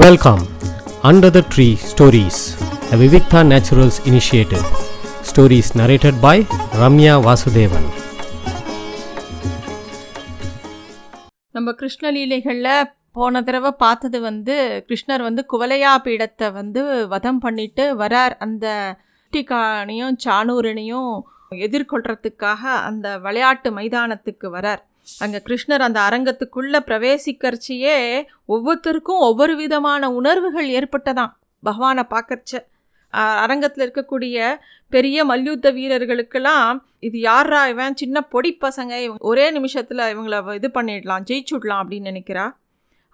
Welcome under the tree stories the Vivikta naturals initiative stories narrated by Ramya Vasudevan நம்ம கிருஷ்ணலீலைகளில் போன தடவை பார்த்தது வந்து கிருஷ்ணர் வந்து குவலையா பீடத்தை வந்து வதம் பண்ணிட்டு வரார். அந்த டிகானையும் சானூரனையும் எதிர்கொள்றதுக்காக அந்த விளையாட்டு மைதானத்துக்கு வரார். அங்கே கிருஷ்ணர் அந்த அரங்கத்துக்குள்ளே பிரவேசிக்கிறச்சியே ஒவ்வொருத்தருக்கும் ஒவ்வொரு விதமான உணர்வுகள் ஏற்பட்டதாம். பகவானை பார்க்கறச்ச அரங்கத்தில் இருக்கக்கூடிய பெரிய மல்யுத்த வீரர்களுக்கெல்லாம் இது யாரா இவன் சின்ன பொடி பசங்க இவங்க ஒரே நிமிஷத்தில் இவங்கள இது பண்ணிடலாம் ஜெயிச்சுடலாம் அப்படின்னு நினைக்கிறா?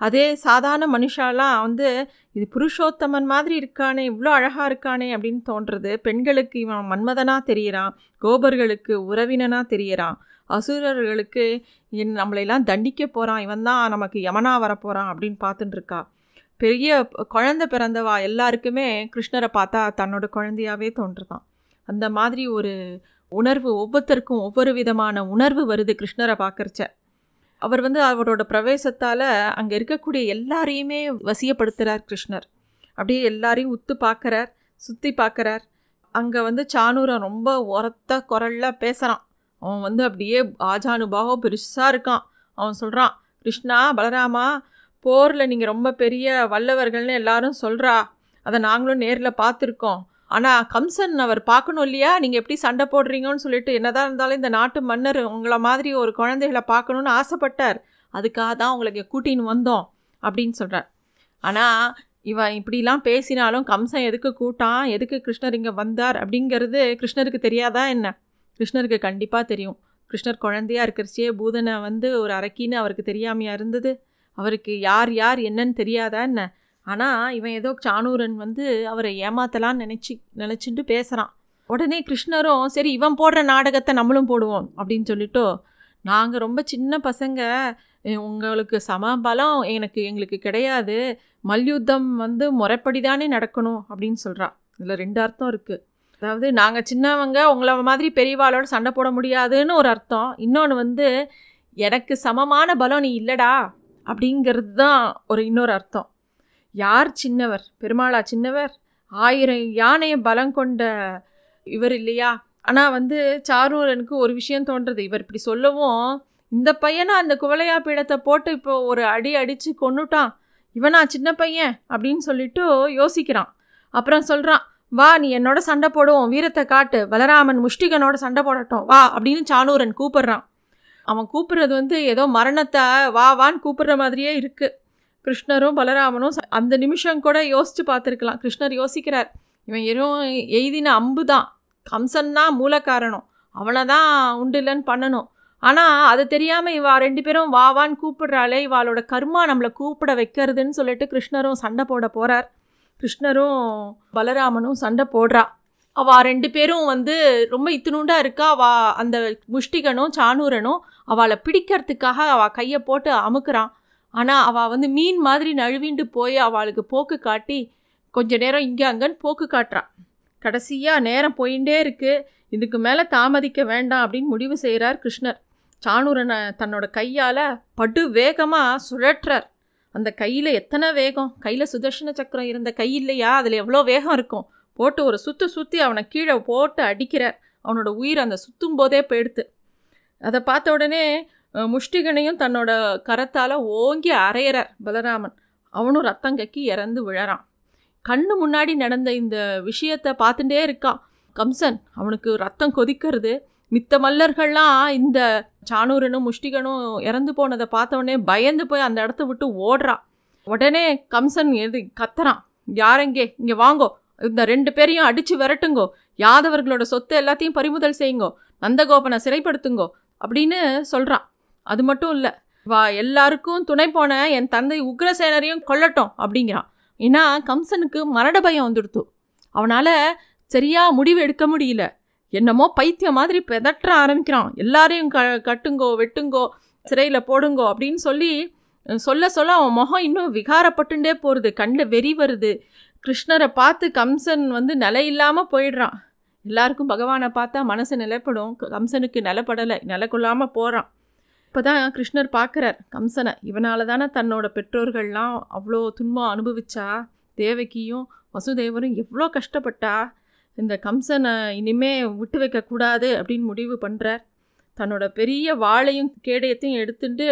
அதே சாதாரண மனுஷாலாம் வந்து இது புருஷோத்தமன் மாதிரி இருக்கானே இவ்வளோ அழகாக இருக்கானே அப்படின்னு தோன்றது. பெண்களுக்கு இவன் மன்மதனாக தெரியறான் கோபர்களுக்கு உறவினனாக தெரியறான். அசுரர்களுக்கு என் நம்மளையெல்லாம் தண்டிக்க போகிறான் இவன் தான் நமக்கு யமனா வரப்போகிறான் அப்படின்னு பார்த்துட்டுருக்கா பெரிய குழந்த பிறந்தவா எல்லாருக்குமே கிருஷ்ணரை பார்த்தா தன்னோட குழந்தையாகவே தோன்றுதான். அந்த மாதிரி ஒரு உணர்வு ஒவ்வொருத்தருக்கும் ஒவ்வொரு விதமான உணர்வு வருது கிருஷ்ணரை பார்க்குறச்ச. அவர் வந்து அவரோட பிரவேசத்தால் அங்கே இருக்கக்கூடிய எல்லாரையுமே வசியப்படுத்துகிறார் கிருஷ்ணர். அப்படியே எல்லாரையும் உத்து பார்க்குறார் சுற்றி பார்க்குறார் அங்கே வந்து சானூரன் ரொம்ப உரத்த குரலில் பேசுகிறான் அவன் வந்து அப்படியே ஆஜானுபாவம் பெருசாக இருக்கான். அவன் சொல்கிறான் கிருஷ்ணா பலராமா போரில் நீங்கள் ரொம்ப பெரிய வல்லவர்கள்னு எல்லாரும் சொல்கிறா அதை நாங்களும் நேரில் பார்த்துருக்கோம். ஆனால் கம்சன் அவர் பார்க்கணும் இல்லையா? நீங்கள் எப்படி சண்டை போடுறீங்கன்னு சொல்லிட்டு என்னதான் இருந்தாலும் இந்த நாட்டு மன்னர் உங்களை மாதிரி ஒரு குழந்தைகளை பார்க்கணுன்னு ஆசைப்பட்டார். அதுக்காக தான் உங்களுக்கு கூட்டின்னு வந்தோம் அப்படின்னு சொல்கிறார் ஆனால் இவன் இப்படிலாம் பேசினாலும் கம்சன் எதுக்கு கூட்டான்? எதுக்கு கிருஷ்ணர் இங்கே வந்தார்? அப்படிங்கிறது கிருஷ்ணருக்கு தெரியாதா என்ன? கிருஷ்ணருக்கு கண்டிப்பாக தெரியும். கிருஷ்ணர் குழந்தையாக இருக்கிறச்சியே பூதனை வந்து ஒரு அரக்கின்னு அவருக்கு தெரியாமையாக இருந்தது. அவருக்கு யார் யார் என்னன்னு தெரியாதா என்ன? ஆனால் இவன் ஏதோ சானூரன் வந்து அவரை ஏமாத்தலான்னு நினச்சி நினச்சிட்டு பேசுகிறான் உடனே கிருஷ்ணரும் சரி இவன் போடுற நாடகத்தை நம்மளும் போடுவோம் அப்படின்னு சொல்லிட்டு நாங்கள் ரொம்ப சின்ன பசங்க. உங்களுக்கு சமபலம் எனக்கு எங்களுக்கு கிடையாது. மல்யுத்தம் வந்து முறைப்படி தானே நடக்கணும் அப்படின்னு சொல்கிறா இதில் ரெண்டு அர்த்தம் இருக்குது அதாவது நாங்கள் சின்னவங்க உங்களை மாதிரி பெரியவாளோட சண்டை போட முடியாதுன்னு ஒரு அர்த்தம். இன்னொன்று வந்து எனக்கு சமமான பலம் நீ இல்லைடா அப்படிங்கிறது தான் ஒரு இன்னொரு அர்த்தம். யார் சின்னவர்? பெருமாளா சின்னவர்? ஆயிரம் யானையை பலம் கொண்ட இவர் இல்லையா? ஆனால் வந்து சாரூரனுக்கு ஒரு விஷயம் தோன்றது. இவர் இப்படி சொல்லவும் இந்த பையனை அந்த குவலையா பீடத்தை போட்டு இப்போ ஒரு அடி அடித்து கொண்டுட்டான் இவனா சின்ன பையன் அப்படின்னு சொல்லிட்டு யோசிக்கிறான். அப்புறம் சொல்கிறான் வா நீ என்னோட சண்டை போடுவோம். வீரத்தை காட்டு. பலராமன் முஷ்டிகனோட சண்டை போடட்டும். வா அப்படின்னு சாணூரன் கூப்பிட்றான். அவன் கூப்பிட்றது வந்து ஏதோ மரணத்தை வா வான்னு கூப்பிட்ற மாதிரியே இருக்குது கிருஷ்ணரும் பலராமனும் அந்த நிமிஷம் கூட யோசித்து பார்த்துருக்கலாம். கிருஷ்ணர் யோசிக்கிறார் இவன் எதுவும் எய்தின அம்பு தான் கம்சன் தான் மூல காரணம் அவனை தான் உண்டு இல்லைன்னு பண்ணணும். ஆனால் அது தெரியாமல் இவா ரெண்டு பேரும் வா வான்னு கூப்பிடுறாளே இவாளோட கர்மா நம்மளை கூப்பிட வைக்கிறதுன்னு சொல்லிட்டு கிருஷ்ணரும் சண்டை போட போகிறார் கிருஷ்ணரும் பலராமனும் சண்டை போடுறா. அவள் ரெண்டு பேரும் வந்து ரொம்ப இத்தினுண்டாக இருக்கா. அவள் அந்த முஷ்டிகனும் சானூரனும் அவளை பிடிக்கிறதுக்காக அவள் கையை போட்டு அமுக்குறான். ஆனால் அவள் வந்து மீன் மாதிரி நழுவிண்டு போய் அவளுக்கு போக்கு காட்டி கொஞ்ச நேரம் இங்கே அங்கன்னு போக்கு காட்டுறான் கடைசியாக நேரம் போயிட்டே இருக்குது இதுக்கு மேலே தாமதிக்க வேண்டாம் அப்படின்னு முடிவு செய்கிறார் கிருஷ்ணர். சானூரனை தன்னோட கையால் படு வேகமாக சுழற்றார். அந்த கையில் எத்தனை வேகம்? கையில் சுதர்ஷன சக்கரம் இருந்த கை இல்லையா? அதில் எவ்வளோ வேகம் இருக்கும்? போட்டு ஒரு சுற்று சுற்றி அவனை கீழே போட்டு அடிக்கிறார். அவனோட உயிர் அந்த சுற்றும் போதே போயிடுத்து. அதை பார்த்த உடனே முஷ்டிகனையும் தன்னோட கரத்தால் ஓங்கி அரையிறார் பலராமன். அவனும் ரத்தம் கக்கி இறந்து விழறான். கண்ணு முன்னாடி நடந்த இந்த விஷயத்தை பார்த்துட்டே இருக்கான். கம்சன் அவனுக்கு ரத்தம் கொதிக்கிறது. மித்த மல்லர்கள்லாம் இந்த சானூரனும் முஷ்டிகனும் இறந்து போனதை பார்த்தவொடனே பயந்து போய் அந்த இடத்த விட்டு ஓடுறான். உடனே கம்சன் எது கத்துறான். யாரெங்கே இங்கே? வாங்கோ. இந்த ரெண்டு பேரையும் அடித்து விரட்டுங்கோ. யாதவர்களோட சொத்து எல்லாத்தையும் பறிமுதல் செய்யுங்கோ. நந்தகோபனை சிறைப்படுத்துங்கோ. அப்படின்னு சொல்கிறான் அது மட்டும் இல்லை வா எல்லாருக்கும் துணை போன என் தந்தை உக்ரசேனரையும் கொல்லட்டும் அப்படிங்கிறான். ஏன்னா கம்சனுக்கு மரண பயம் வந்துடுத்து. அவனால் சரியாக முடிவு எடுக்க முடியல. என்னமோ பைத்தியம் மாதிரி பெதற்ற ஆரம்பிக்கிறான். எல்லாரையும் க கட்டுங்கோ வெட்டுங்கோ சிறையில் போடுங்கோ அப்படின்னு சொல்லி சொல்ல சொல்ல அவன் முகம் இன்னும் விகாரப்பட்டுண்டே போகிறது கண்ணில் வெறி வருது. கிருஷ்ணரை பார்த்து கம்சன் வந்து நிலை இல்லாமல் போயிடுறான். எல்லாருக்கும் பகவானை பார்த்தா மனசு நிலைப்படும். கம்சனுக்கு நிலப்படலை நிலை கொள்ளாமல் போகிறான் இப்போ தான் கிருஷ்ணர் பார்க்குறார் கம்சனை. இவனால தானே தன்னோட பெற்றோர்கள்லாம் அவ்வளோ துன்பம் அனுபவிச்சா? தேவகியும் வசுதேவரும் எவ்வளோ கஷ்டப்பட்டா? இந்த கம்சனை இனிமே விட்டு வைக்கக்கூடாது அப்படின்னு முடிவு பண்ணுறார் தன்னோட பெரிய வாளையும் கேடயத்தையும் எடுத்துட்டு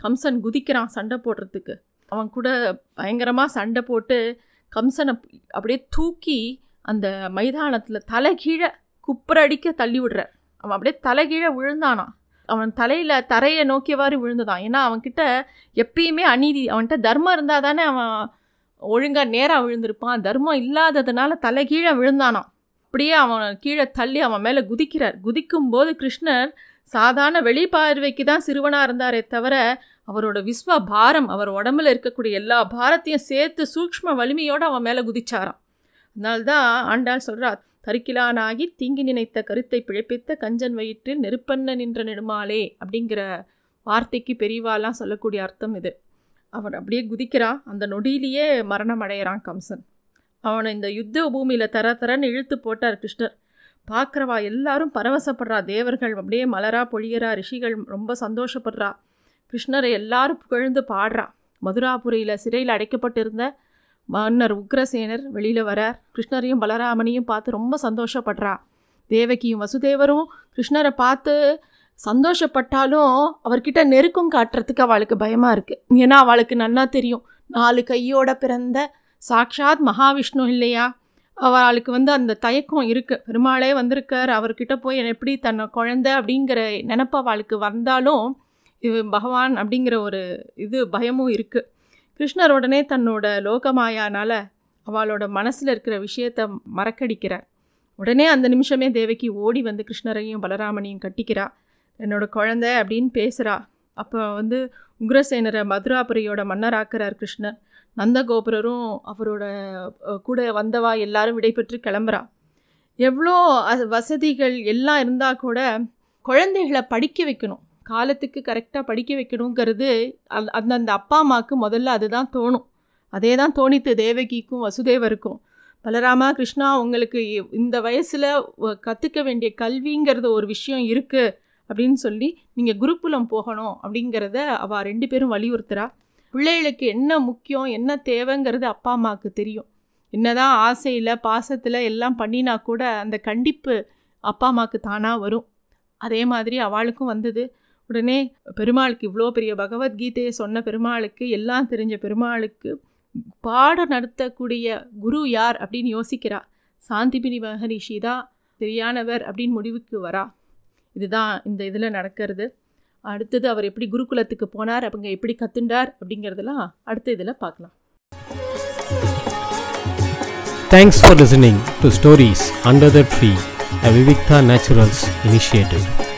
கம்சன் குதிக்கிறான் சண்டை போடுறதுக்கு. அவன் கூட பயங்கரமாக சண்டை போட்டு கம்சனை அப்படியே தூக்கி அந்த மைதானத்தில் தலை கீழே குப்புறடிக்க தள்ளி விடுறார் அவன் அப்படியே தலைகீழே விழுந்தானான் அவன் தலையில் தரையை நோக்கியவாறு விழுந்துதான். ஏன்னா அவன்கிட்ட எப்பயுமே அநீதி அவன்கிட்ட தர்மம் இருந்தால் தானே அவன் ஒழுங்காக நேராக விழுந்திருப்பான். தர்மம் இல்லாததுனால தலை கீழே விழுந்தானான் அப்படியே அவன் கீழே தள்ளி அவன் மேலே குதிக்கிறார். குதிக்கும்போது கிருஷ்ணர் சாதாரண வெளிப்பார்வைக்கு தான் சிறுவனாக இருந்தாரே தவிர அவரோட விஸ்வ பாரம் அவர் உடம்புல இருக்கக்கூடிய எல்லா பாரத்தையும் சேர்த்து சூக்ஷ்ம வலிமையோடு அவன் மேலே குதிச்சாராம். அதனால்தான் ஆண்டாள் சொல்கிறார் தரிக்கிலானாகி தீங்கி நினைத்த கருத்தை பிழைப்பித்த கஞ்சன் வயிற்றில் நெருப்பண்ண நின்ற நெடுமாலே அப்படிங்கிற வார்த்தைக்கு பெரியவாலாம் சொல்லக்கூடிய அர்த்தம் இது. அவன் அப்படியே குதிக்கிறான் அந்த நொடியிலேயே மரணம் அடையிறான் கம்சன். அவனை இந்த யுத்த பூமியில் தர தரன்னு இழுத்து போட்டார் கிருஷ்ணர். பார்க்குறவா எல்லாரும் பரவசப்படுறா. தேவர்கள் அப்படியே மலரா பொழியறா. ரிஷிகள் ரொம்ப சந்தோஷப்படுறா. கிருஷ்ணரை எல்லாரும் புகழ்ந்து பாடுறா. மதுராபுரியில் சிறையில் அடைக்கப்பட்டிருந்த மன்னர் உக்ரசேனர் வெளியில் வரார். கிருஷ்ணரையும் பலராமனையும் பார்த்து ரொம்ப சந்தோஷப்படுறா. தேவகியும் வசுதேவரும் கிருஷ்ணரை பார்த்து சந்தோஷப்பட்டாலும் அவர்கிட்ட நெருக்கம் காட்டுறதுக்கு அவளுக்கு பயமாக இருக்குது ஏன்னா அவளுக்கு நன்னா தெரியும். நாலு கையோட பிறந்த சாக்ஷாத் மகாவிஷ்ணு இல்லையா? அவளுக்கு வந்து அந்த தயக்கம் இருக்குது பெருமாளே வந்திருக்கார். அவர்கிட்ட போய் எப்படி தன்னை குழந்த அப்படிங்கிற நினப்பு அவளுக்கு வந்தாலும் இது பகவான் அப்படிங்கிற ஒரு இது பயமும் இருக்குது கிருஷ்ணர் உடனே தன்னோட லோகமாயானால் அவளோட மனசில் இருக்கிற விஷயத்த மறக்கடிக்கிறார். உடனே அந்த நிமிஷமே தேவகி ஓடி வந்து கிருஷ்ணரையும் பலராமனையும் கட்டிக்கிறா. என்னோட குழந்தை அப்படின்னு பேசுகிறா அப்போ வந்து உக்ரசேனரை மதுராபுரியோட மன்னராக்கிறார் கிருஷ்ணர். நந்தகோபுரரும் அவரோட கூட வந்தவா எல்லாரும் விடைபெற்று கிளம்புறா. எவ்வளோ வசதிகள் எல்லாம் இருந்தால் கூட குழந்தைகளை படிக்க வைக்கணும். காலத்துக்கு கரெக்டாக படிக்க வைக்கணுங்கிறது அந் அந்தந்த அப்பா அம்மாவுக்கு முதல்ல அதுதான் தோணும். அதே தான் தோணித்து தேவகிக்கும் வசுதேவருக்கும். பலராமா கிருஷ்ணா உங்களுக்கு இந்த வயசில் கற்றுக்க வேண்டிய கல்விங்கிறது ஒரு விஷயம் இருக்குது அப்படின்னு சொல்லி நீங்கள் குருகுலம் போகணும் அப்படிங்கிறத அவள் ரெண்டு பேரும் வலியுறுத்துகிறா பிள்ளைகளுக்கு என்ன முக்கியம் என்ன தேவைங்கிறது அப்பா அம்மாவுக்கு தெரியும். என்னதான் ஆசையில் பாசத்தில் எல்லாம் பண்ணினா கூட அந்த கண்டிப்பு அப்பா அம்மாவுக்கு தானாக வரும். அதே மாதிரி அவளுக்கும் வந்தது. உடனே பெருமாளுக்கு இவ்வளோ பெரிய பகவத்கீதையை சொன்ன பெருமாளுக்கு எல்லாம் தெரிஞ்ச பெருமாளுக்கு பாடம் நடத்தக்கூடிய குரு யார்? அப்படின்னு யோசிக்கிறா. சாந்திபினி மகரிஷி தான் சரியானவர் அப்படின்னு முடிவுக்கு வரா. இதுதான் இந்த இதில் நடக்கிறது. அடுத்தது அவர் எப்படி குருகுலத்துக்கு போனார் அவங்க எப்படி கத்துண்டார் அப்படிங்கிறதெல்லாம் அடுத்த இதில் பார்க்கலாம். Thanks for listening to stories under the tree a Vivikta naturals initiative